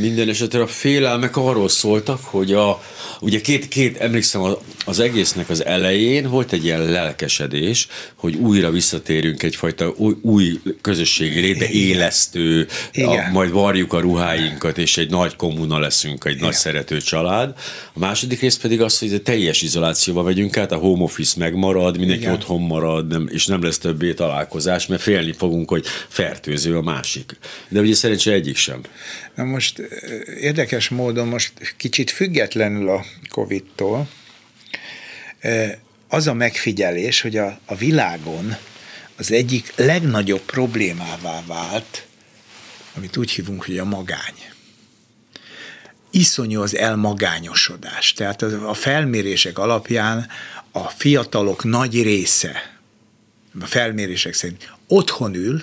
Minden esetre a félelmek arról szóltak, hogy a, ugye két, két emlékszem az egésznek az elején volt egy ilyen lelkesedés, hogy újra visszatérünk egyfajta új, új közösségi léte, élesztő, a, majd varjuk a ruháinkat, és egy nagy kommuna leszünk, egy Igen. nagy szerető család. A második rész pedig az, hogy teljes izolációba megyünk át, a home office megmarad, mindenki Igen. otthon marad, nem, és nem lesz többé találkozás, mert félni fogunk, hogy fertőző a másik. De ugye szerencsére egyik sem. Na most érdekes módon most kicsit függetlenül a Covid-tól, az a megfigyelés, hogy a, a világon az egyik legnagyobb problémává vált, amit úgy hívunk, hogy a magány. Iszonyú az elmagányosodás. Tehát a felmérések alapján a fiatalok nagy része, a felmérések szerint otthon ül,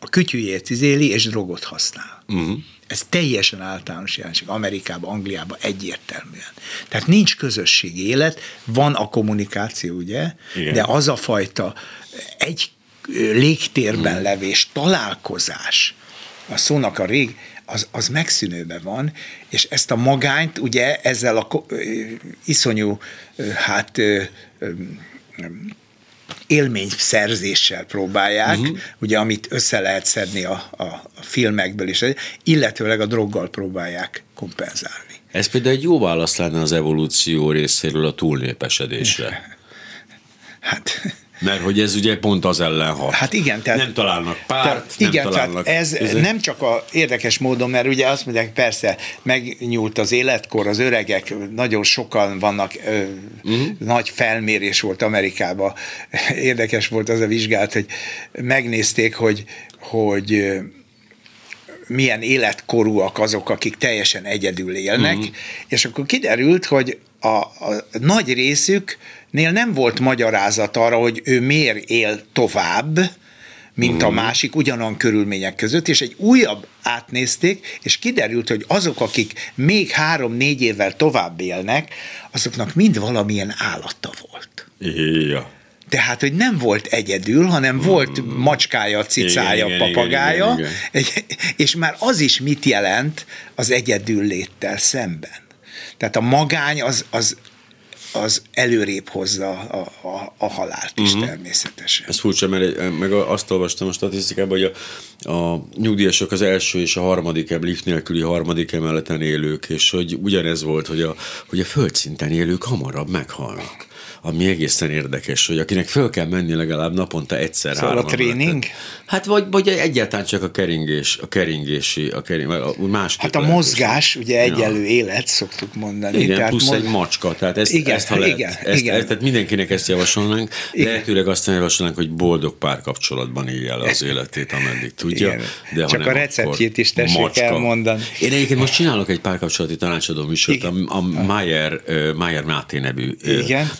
a kütyűjét izéli és drogot használ. Uh-huh. Ez teljesen általános jelenség. Amerikában, Angliában egyértelműen. Tehát nincs közösségi élet, van a kommunikáció, ugye, Igen. de az a fajta egy légtérben hmm. levés, találkozás, a szónak a rég, az, az megszűnőben van, és ezt a magányt ugye ezzel a iszonyú, hát élményszerzéssel próbálják, uh-huh. ugye amit össze lehet szedni a, a, a filmekből is, illetőleg a droggal próbálják kompenzálni. Ez például egy jó válasz lenne az evolúció részéről a túlnépesedésre. Hát mert hogy ez ugye pont az ellen hat. Hát igen, tehát... Nem találnak párt, tehát, nem igen, találnak... tehát ez között. nem csak a érdekes módon, mert ugye azt mondják, persze, megnyúlt az életkor, az öregek, nagyon sokan vannak, uh-huh. nagy felmérés volt Amerikában. Érdekes volt az a vizsgálat, hogy megnézték, hogy, hogy milyen életkorúak azok, akik teljesen egyedül élnek, uh-huh. és akkor kiderült, hogy a, a nagy részüknél nem volt magyarázat arra, hogy ő miért él tovább, mint a mhm. másik ugyanan körülmények között, és egy újabb átnézték, és kiderült, hogy azok, akik még három-négy évvel tovább élnek, azoknak mind valamilyen állata volt. Ja. Tehát, hogy nem volt egyedül, hanem volt mm. macskája, cicája, igen, papagája, igen, igen, igen. és már az is mit jelent az egyedül léttel szemben. Tehát a magány az, az, az előrébb hozza a, a, a halált is uh-huh. természetesen. Ez furcsa, mert meg azt olvastam a statisztikában, hogy a, a nyugdíjasok az első és a harmadik, lift nélküli harmadik emeleten élők, és hogy ugyanez volt, hogy a, hogy a földszinten élők hamarabb meghalnak. Ami egészen érdekes, hogy akinek föl kell menni legalább naponta egyszer. Szóval a tréning? Hát vagy, vagy egyáltalán csak a keringés, a keringési, a kering, más Hát a mozgás, ugye egyelő ja. élet, szoktuk mondani. Igen, tehát plusz egy macska, tehát ezt, igen, ezt ha lehet, igen, ezt, igen. Ezt, tehát mindenkinek ezt javasolnánk, igen. lehetőleg azt javasolnánk, hogy boldog párkapcsolatban élje az életét, ameddig tudja. Igen. De csak a receptjét is tessék macska. elmondani. Én egyébként most csinálok egy párkapcsolati tanácsadó műsort, a, a Mayer, Mayer Máté nevű Igen.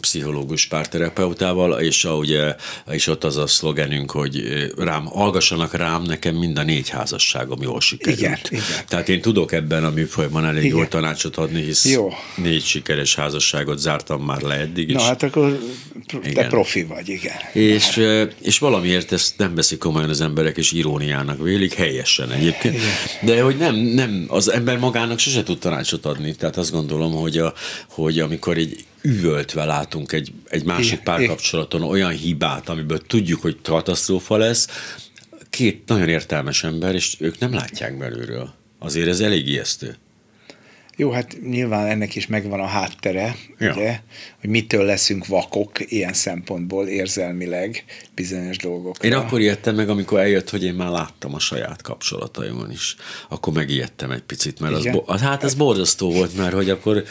Pszichológus párterapeutával, és, a, ugye, és ott az a szlogenünk, hogy rám, hallgassanak rám, nekem mind a négy házasságom jól sikerült. Igen, igen. Tehát én tudok ebben a műfajban elég igen. jól tanácsot adni, hisz Jó. négy sikeres házasságot zártam már le eddig is. Na hát akkor te igen. profi vagy, igen. És, már. és valamiért ezt nem veszik komolyan az emberek, és iróniának vélik, helyesen egyébként. Igen. De hogy nem, nem, az ember magának sose tud tanácsot adni. Tehát azt gondolom, hogy, a, hogy amikor egy üvöltve látunk egy, egy másik párkapcsolaton olyan hibát, amiből tudjuk, hogy katasztrófa lesz, két nagyon értelmes ember, és ők nem látják belülről. Azért ez elég ijesztő. Jó, hát nyilván ennek is megvan a háttere, ja. ugye, hogy mitől leszünk vakok ilyen szempontból érzelmileg bizonyos dolgokra. Én akkor ijedtem meg, amikor eljött, hogy én már láttam a saját kapcsolataimon is. Akkor megijedtem egy picit, mert Igen? az, hát ez borzasztó volt, mert hogy akkor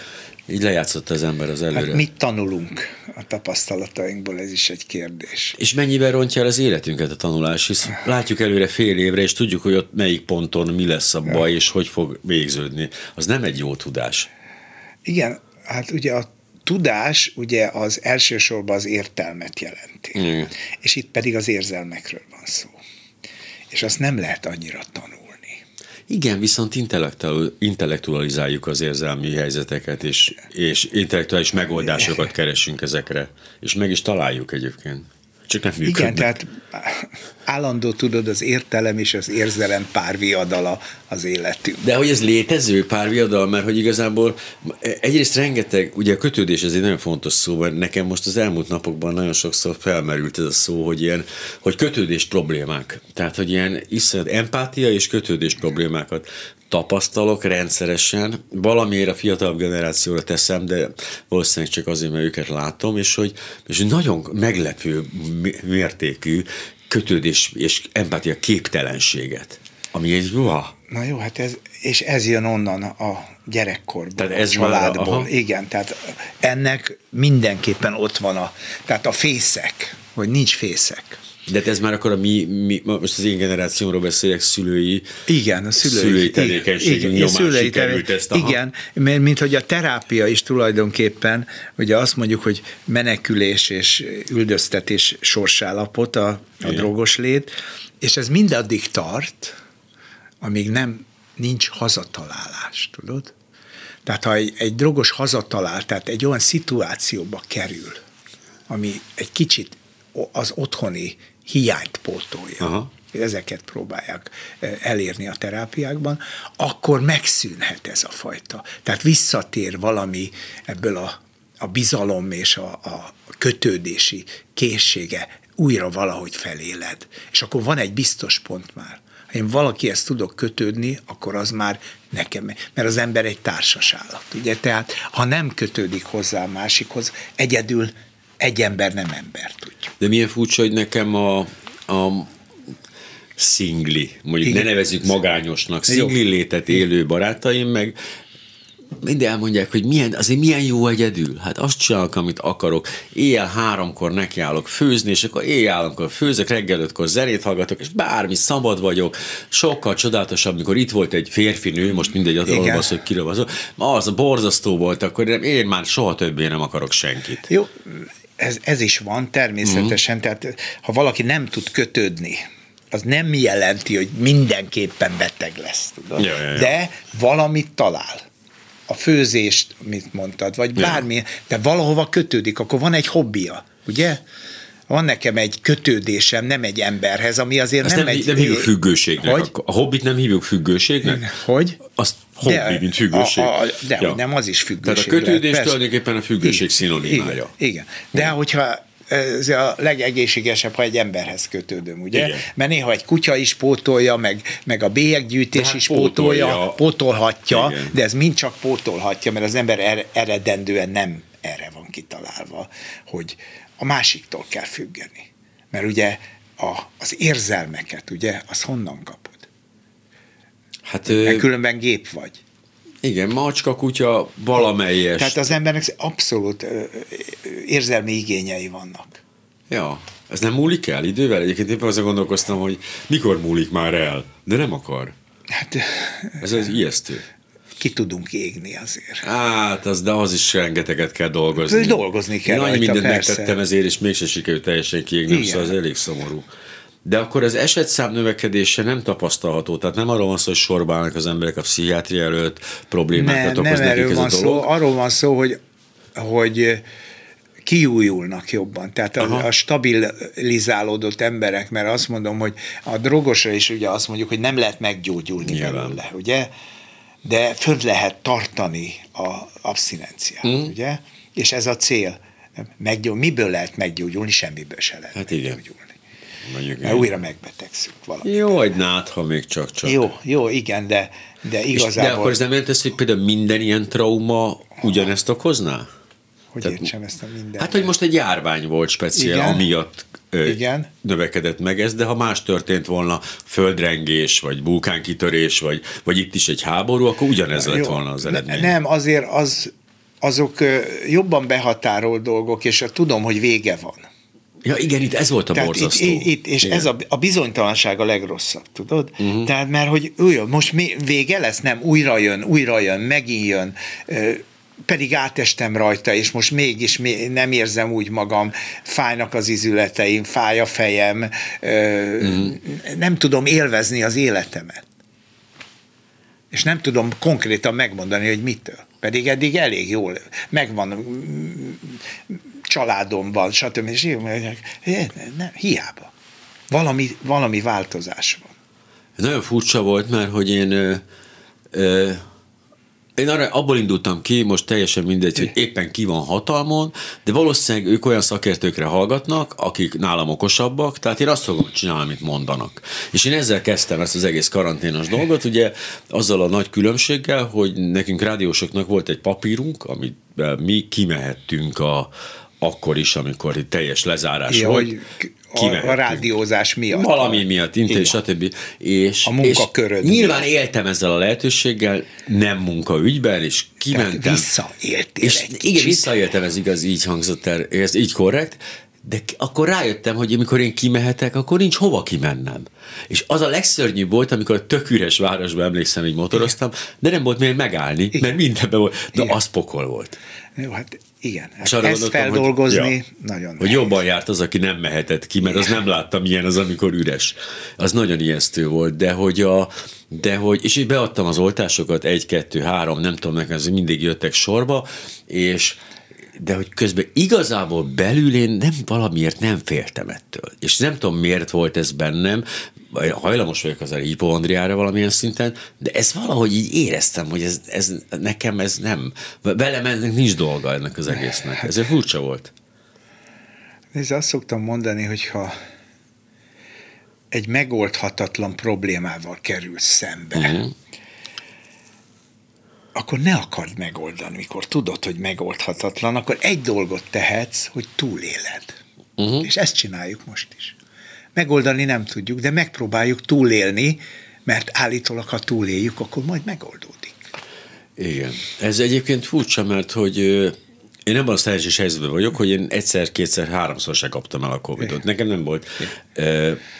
így lejátszott az ember az előre. Hát mit tanulunk a tapasztalatainkból, ez is egy kérdés. És mennyiben rontja el az életünket a tanulás, hisz látjuk előre fél évre, és tudjuk, hogy ott melyik ponton mi lesz a baj, ja. és hogy fog végződni. Az nem egy jó tudás. Igen, hát ugye a tudás ugye az elsősorban az értelmet jelenti. Igen. És itt pedig az érzelmekről van szó. És azt nem lehet annyira tanulni. Igen, viszont intellektualizáljuk az érzelmi helyzeteket, és, és intellektuális megoldásokat keresünk ezekre, és meg is találjuk egyébként. Csak nem működnek. Igen, tehát állandó tudod, az értelem és az érzelem párviadala az életünk. De hogy ez létező párviadal, mert hogy igazából egyrészt rengeteg, ugye a kötődés ez egy nagyon fontos szó, mert nekem most az elmúlt napokban nagyon sokszor felmerült ez a szó, hogy ilyen, hogy kötődés problémák. Tehát, hogy ilyen iszonyat empátia és kötődés problémákat tapasztalok rendszeresen, valamiért a fiatalabb generációra teszem, de valószínűleg csak azért, mert őket látom, és hogy, és nagyon meglepő mértékű kötődés és empátia képtelenséget, ami egy uha. Na jó, hát ez, és ez jön onnan a gyerekkorból, tehát ez a családból. Már, Igen, tehát ennek mindenképpen ott van a, tehát a fészek, hogy nincs fészek. De ez már akkor a mi, mi, most az én generációmról beszélek, szülői, igen, a szülői, szülői tevékenységünk nyomán szülői sikerült ezt. Aha. Igen, mert mint hogy a terápia is tulajdonképpen, ugye azt mondjuk, hogy menekülés és üldöztetés sorsállapot a, a drogos lét, és ez mindaddig tart, amíg nem nincs hazatalálás, tudod? Tehát ha egy, egy drogos hazatalál, tehát egy olyan szituációba kerül, ami egy kicsit az otthoni hiányt pótolja. Aha. Ezeket próbálják e, elérni a terápiákban, akkor megszűnhet ez a fajta. Tehát visszatér valami ebből a, a bizalom és a, a kötődési készsége újra valahogy feléled. És akkor van egy biztos pont már. Ha én valakihez tudok kötődni, akkor az már nekem, mert az ember egy társas állat. Ugye? Tehát ha nem kötődik hozzá a másikhoz, egyedül egy ember nem ember, tudjuk. De milyen furcsa, hogy nekem a, a szingli, mondjuk Igen. ne nevezzük magányosnak, szingli létet élő barátaim, meg mind elmondják, hogy milyen, azért milyen jó egyedül. Hát azt csinálok, amit akarok. Éjjel háromkor nekiállok főzni, és akkor éjjel háromkor főzök, reggel ötkor zenét hallgatok, és bármi szabad vagyok. Sokkal csodálatosabb, amikor itt volt egy férfi nő, most mindegy, az, hogy kiről az, az borzasztó volt, akkor én már soha többé nem akarok senkit. Jó, ez, ez is van természetesen, mm. tehát ha valaki nem tud kötődni, az nem jelenti, hogy mindenképpen beteg lesz, tudod? Ja, ja, ja. De valamit talál. A főzést, mit mondtad, vagy bármi, ja. de valahova kötődik, akkor van egy hobbija, ugye? van nekem egy kötődésem, nem egy emberhez, ami azért nem, nem egy... Nem hívjuk függőségnek. Hogy? A hobbit nem hívjuk függőségnek? Hogy? Azt mint függőség. A, a, de, ja. nem, az is függőség. Tehát a kötődés lehet, tulajdonképpen a függőség szinonimája. Igen, igen. De igen. hogyha ez a legegészségesebb, ha egy emberhez kötődöm, ugye? Igen. Mert néha egy kutya is pótolja, meg, meg a bélyeggyűjtés hát is pótolja, pótolja pótolhatja, Igen. de ez mind csak pótolhatja, mert az ember er, eredendően nem erre van kitalálva, hogy a másiktól kell függeni. Mert ugye a, az érzelmeket, ugye, az honnan kapod? Hát, Mert különben gép vagy. Igen, macska, kutya, valamelyes. Tehát az embernek abszolút érzelmi igényei vannak. Ja, ez nem múlik el idővel? Egyébként éppen azon gondolkoztam, hogy mikor múlik már el, de nem akar. Hát, ez az ijesztő. Ki tudunk égni azért. Hát, az, de az is rengeteget kell dolgozni. Dolgozni kell Én annyi mindent persze. megtettem ezért, és mégse sikerült teljesen kiégni, szóval az elég szomorú. De akkor az esetszám növekedése nem tapasztalható, tehát nem arról van szó, hogy sorbálnak az emberek a pszichiátria előtt, problémákat nem, okoz nem nekik ez van a dolog. Szó, arról van szó, hogy, hogy kiújulnak jobban. Tehát a, a stabilizálódott emberek, mert azt mondom, hogy a drogosra is ugye azt mondjuk, hogy nem lehet meggyógyulni Nyilván. belőle, ugye? De fönt lehet tartani a abszinenciát, mm. ugye? És ez a cél. Meggyó, miből lehet meggyógyulni? Semmiből se lehet hát meggyógyulni. Igen. Mondjuk Mert újra megbetegszünk valami. Jó, hogy nád, ha még csak-csak. Jó, jó, igen, de, de igazából... És de akkor ez nem jelenti hogy például minden ilyen trauma ugyanezt okozná? Hogy Tehát, értsem ezt a minden. Hát, hogy most egy járvány volt speciál, Igen. amiatt ö, Igen. növekedett meg ez, de ha más történt volna, földrengés, vagy vulkánkitörés, vagy, vagy itt is egy háború, akkor ugyanez lett Jó. volna az eredmény. Nem, azért az, azok jobban behatárolt dolgok, és tudom, hogy vége van. Ja, igen, itt ez volt a Tehát borzasztó. Itt, itt, és igen. ez a, a bizonytalanság a legrosszabb, tudod? Uh-huh. Tehát mert, hogy ő most mi, vége lesz, nem, újra jön, újra jön, megint jön, pedig átestem rajta, és most mégis nem érzem úgy magam, fájnak az izületeim, fáj a fejem, mm. nem tudom élvezni az életemet. És nem tudom konkrétan megmondani, hogy mitől. Pedig eddig elég jól megvan, családomban, stb. És nem, hiába. Valami, valami változás van. Nagyon furcsa volt, mert hogy én ö, ö, én arra, abból indultam ki, most teljesen mindegy, hogy éppen ki van hatalmon, de valószínűleg ők olyan szakértőkre hallgatnak, akik nálam okosabbak, tehát én azt fogom csinálni, amit mondanak. És én ezzel kezdtem ezt az egész karanténos dolgot, ugye azzal a nagy különbséggel, hogy nekünk rádiósoknak volt egy papírunk, amit mi kimehettünk a, akkor is, amikor itt teljes lezárás ja, volt. Hogy a, a rádiózás miatt. Valami miatt, intéz, stb. És, a munkaköröd. És nyilván éltem ezzel a lehetőséggel, nem munkaügyben, és kimentem. Tehát visszaéltél és Igen, visszaéltem, ez igaz, így hangzott el, ez így korrekt, de akkor rájöttem, hogy amikor én kimehetek, akkor nincs hova kimennem. És az a legszörnyűbb volt, amikor a tök üres városban emlékszem, hogy motoroztam, de nem volt miért megállni, Igen. mert mindenben volt. De Igen. az pokol volt. Jó, hát igen, hát ezt feldolgozni hogy, ja, nagyon Hogy jobban járt az, aki nem mehetett ki, mert Igen. az nem láttam milyen az, amikor üres. Az nagyon ijesztő volt, de hogy a, de hogy, és így beadtam az oltásokat, egy, kettő, három, nem tudom, nekem mindig jöttek sorba, és de hogy közben igazából belül én nem valamiért nem féltem ettől. És nem tudom, miért volt ez bennem, hajlamos vagyok az hipoandriára valamilyen szinten, de ez valahogy így éreztem, hogy ez, ez nekem ez nem, velem ennek nincs dolga ennek az egésznek. Ez egy furcsa volt. Nézd, azt szoktam mondani, hogyha egy megoldhatatlan problémával kerülsz szembe, uh-huh akkor ne akard megoldani. Mikor tudod, hogy megoldhatatlan, akkor egy dolgot tehetsz, hogy túléled. Uh-huh. És ezt csináljuk most is. Megoldani nem tudjuk, de megpróbáljuk túlélni, mert állítólag, ha túléljük, akkor majd megoldódik. Igen. Ez egyébként furcsa, mert hogy én nem a szerencsés helyzetben vagyok, hogy én egyszer, kétszer, háromszor se kaptam el a Covid-ot. Nekem nem volt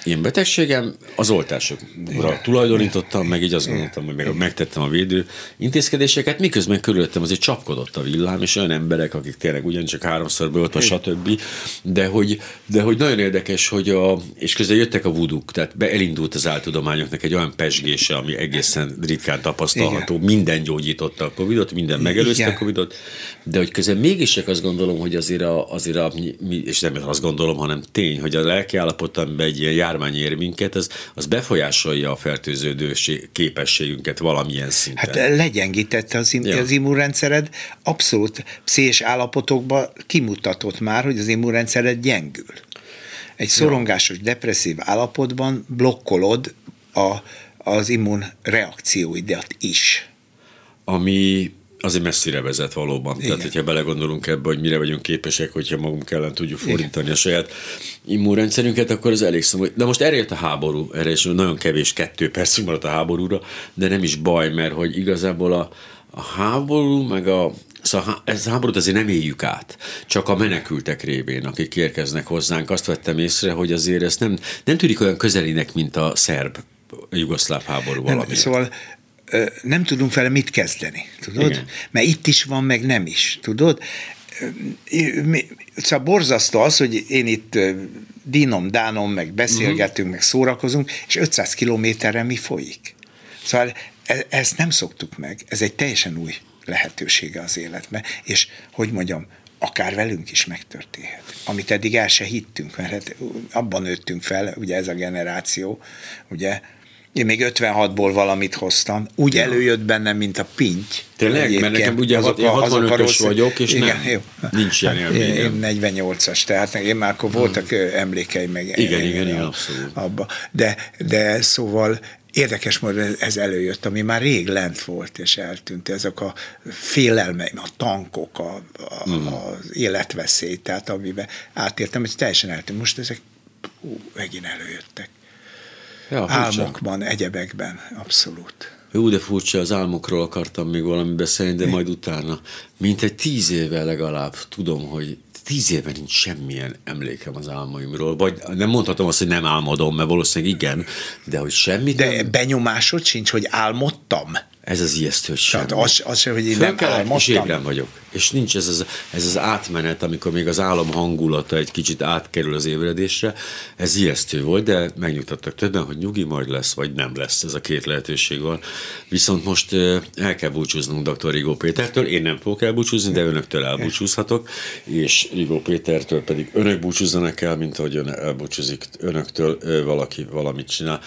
ilyen betegségem, az oltásokra tulajdonítottam, meg így azt gondoltam, hogy meg, megtettem a védő intézkedéseket, miközben körülöttem azért csapkodott a villám, és olyan emberek, akik tényleg ugyancsak háromszor beoltva, stb. De hogy, de hogy nagyon érdekes, hogy a, és közben jöttek a vuduk, tehát be elindult az áltudományoknak egy olyan pesgése, ami egészen ritkán tapasztalható, Igen. minden gyógyította a Covidot, minden megelőzte Igen. a Covidot, de hogy közben még mégis csak azt gondolom, hogy azért a, azért a és nem azt gondolom, hanem tény, hogy a lelki állapot, amiben egy ilyen járvány ér minket, az, az befolyásolja a fertőződő képességünket valamilyen szinten. Hát legyengítette az, im, ja. az immunrendszered, abszolút pszés állapotokban kimutatott már, hogy az immunrendszered gyengül. Egy szorongásos, ja. depresszív állapotban blokkolod a, az immun reakcióidat is. Ami azért messzire vezet valóban. Igen. Tehát, hogyha belegondolunk ebbe, hogy mire vagyunk képesek, hogyha magunk ellen tudjuk fordítani Igen. a saját immunrendszerünket, akkor ez elég szomorú. De most erre a háború, erre is nagyon kevés kettő perc maradt a háborúra, de nem is baj, mert hogy igazából a, a háború, meg a Szóval ez a háborút azért nem éljük át, csak a menekültek révén, akik érkeznek hozzánk. Azt vettem észre, hogy azért ez nem, nem tűnik olyan közelinek, mint a szerb jugoszláv háború valami. Szóval nem tudunk vele mit kezdeni, tudod? Igen. Mert itt is van, meg nem is, tudod? Szóval borzasztó az, hogy én itt dinom, dánom, meg beszélgetünk, uh-huh. meg szórakozunk, és 500 kilométerre mi folyik? Szóval e- ezt nem szoktuk meg, ez egy teljesen új lehetősége az életben, és hogy mondjam, akár velünk is megtörténhet. Amit eddig el se hittünk, mert hát abban nőttünk fel, ugye ez a generáció, ugye, én még 56-ból valamit hoztam, úgy ja. előjött bennem, mint a pinty. Tényleg? Mert nekem ugye azok, 65-ös vagyok, és igen, nem, jó. nincs ilyen hát élményem. Én 48-as, tehát én már akkor voltak hmm. emlékeim meg. Igen, igen, igen, abszolút. Abba. De, de szóval érdekes módon ez előjött, ami már rég lent volt és eltűnt, ezek a félelmeim, a tankok, a, a, mm. az életveszély, tehát amiben átértem, hogy teljesen eltűnt. Most ezek ú, megint előjöttek. Ja, Álmokban, egyebekben, abszolút. Jó, de furcsa, az álmokról akartam még valami beszélni, de majd utána. Mint egy tíz éve legalább tudom, hogy tíz éve nincs semmilyen emlékem az álmaimról, vagy nem mondhatom azt, hogy nem álmodom, mert valószínűleg igen, de hogy semmit De nem... benyomásod sincs, hogy álmodtam? Ez az ijesztő, Tehát az, az hogy én Föl nem álmodtam. És vagyok. És nincs ez az, ez az átmenet, amikor még az álom hangulata egy kicsit átkerül az ébredésre. Ez ijesztő volt, de megnyugtattak többen, hogy nyugi majd lesz, vagy nem lesz. Ez a két lehetőség van. Viszont most el kell búcsúznunk dr. Rigó Pétertől. Én nem fogok elbúcsúzni, de önöktől elbúcsúzhatok, és Rigó Pétertől pedig önök búcsúzzanak el, mint ahogy ön elbúcsúzik önöktől valaki valamit csinál.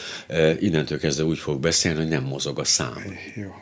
Innentől kezdve úgy fog beszélni, hogy nem mozog a szám. Jó.